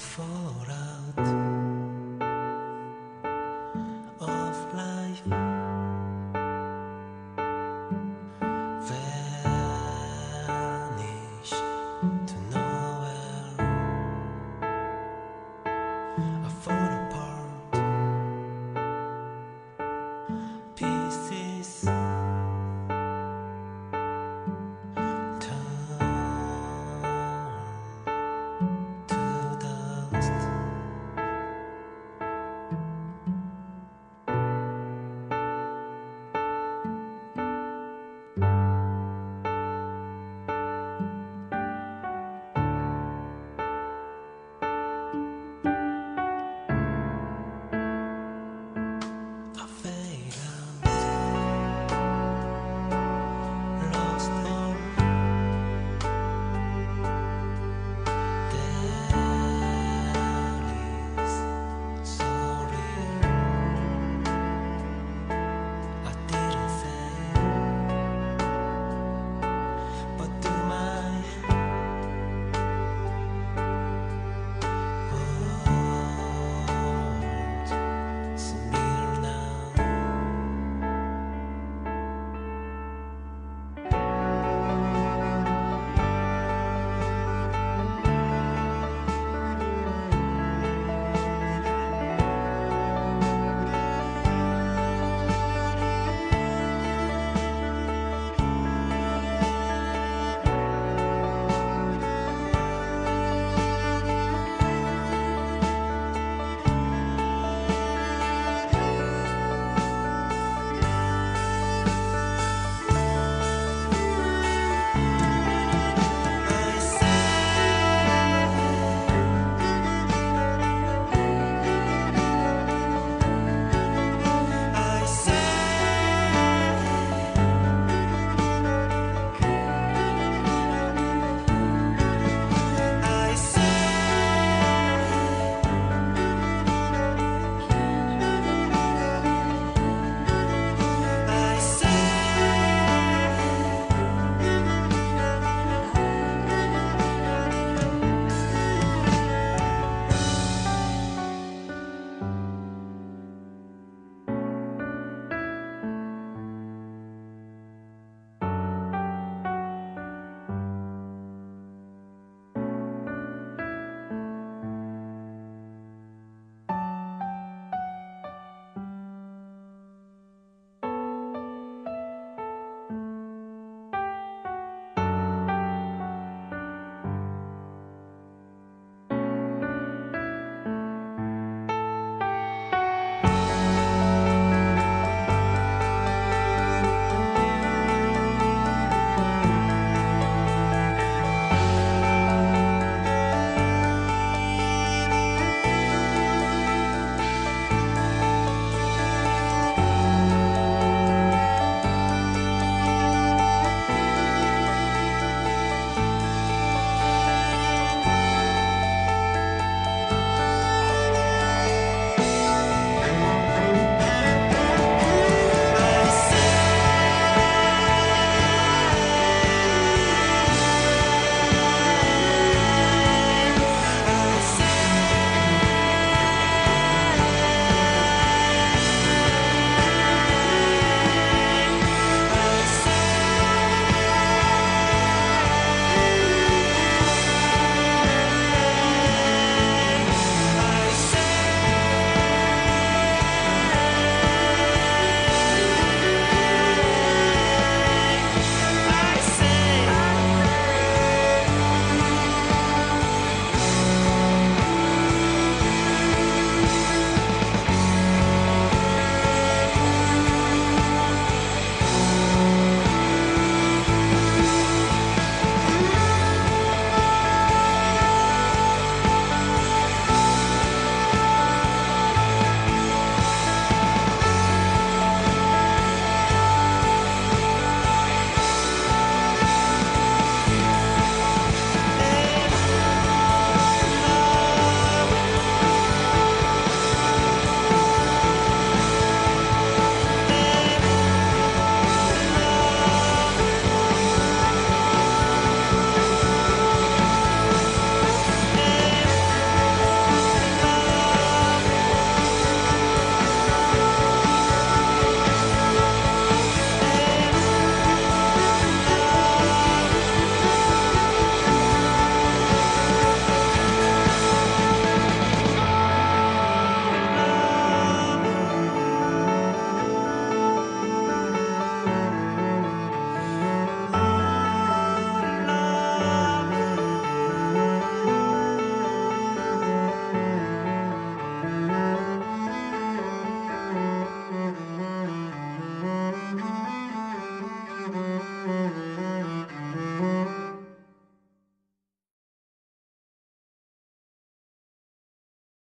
fall.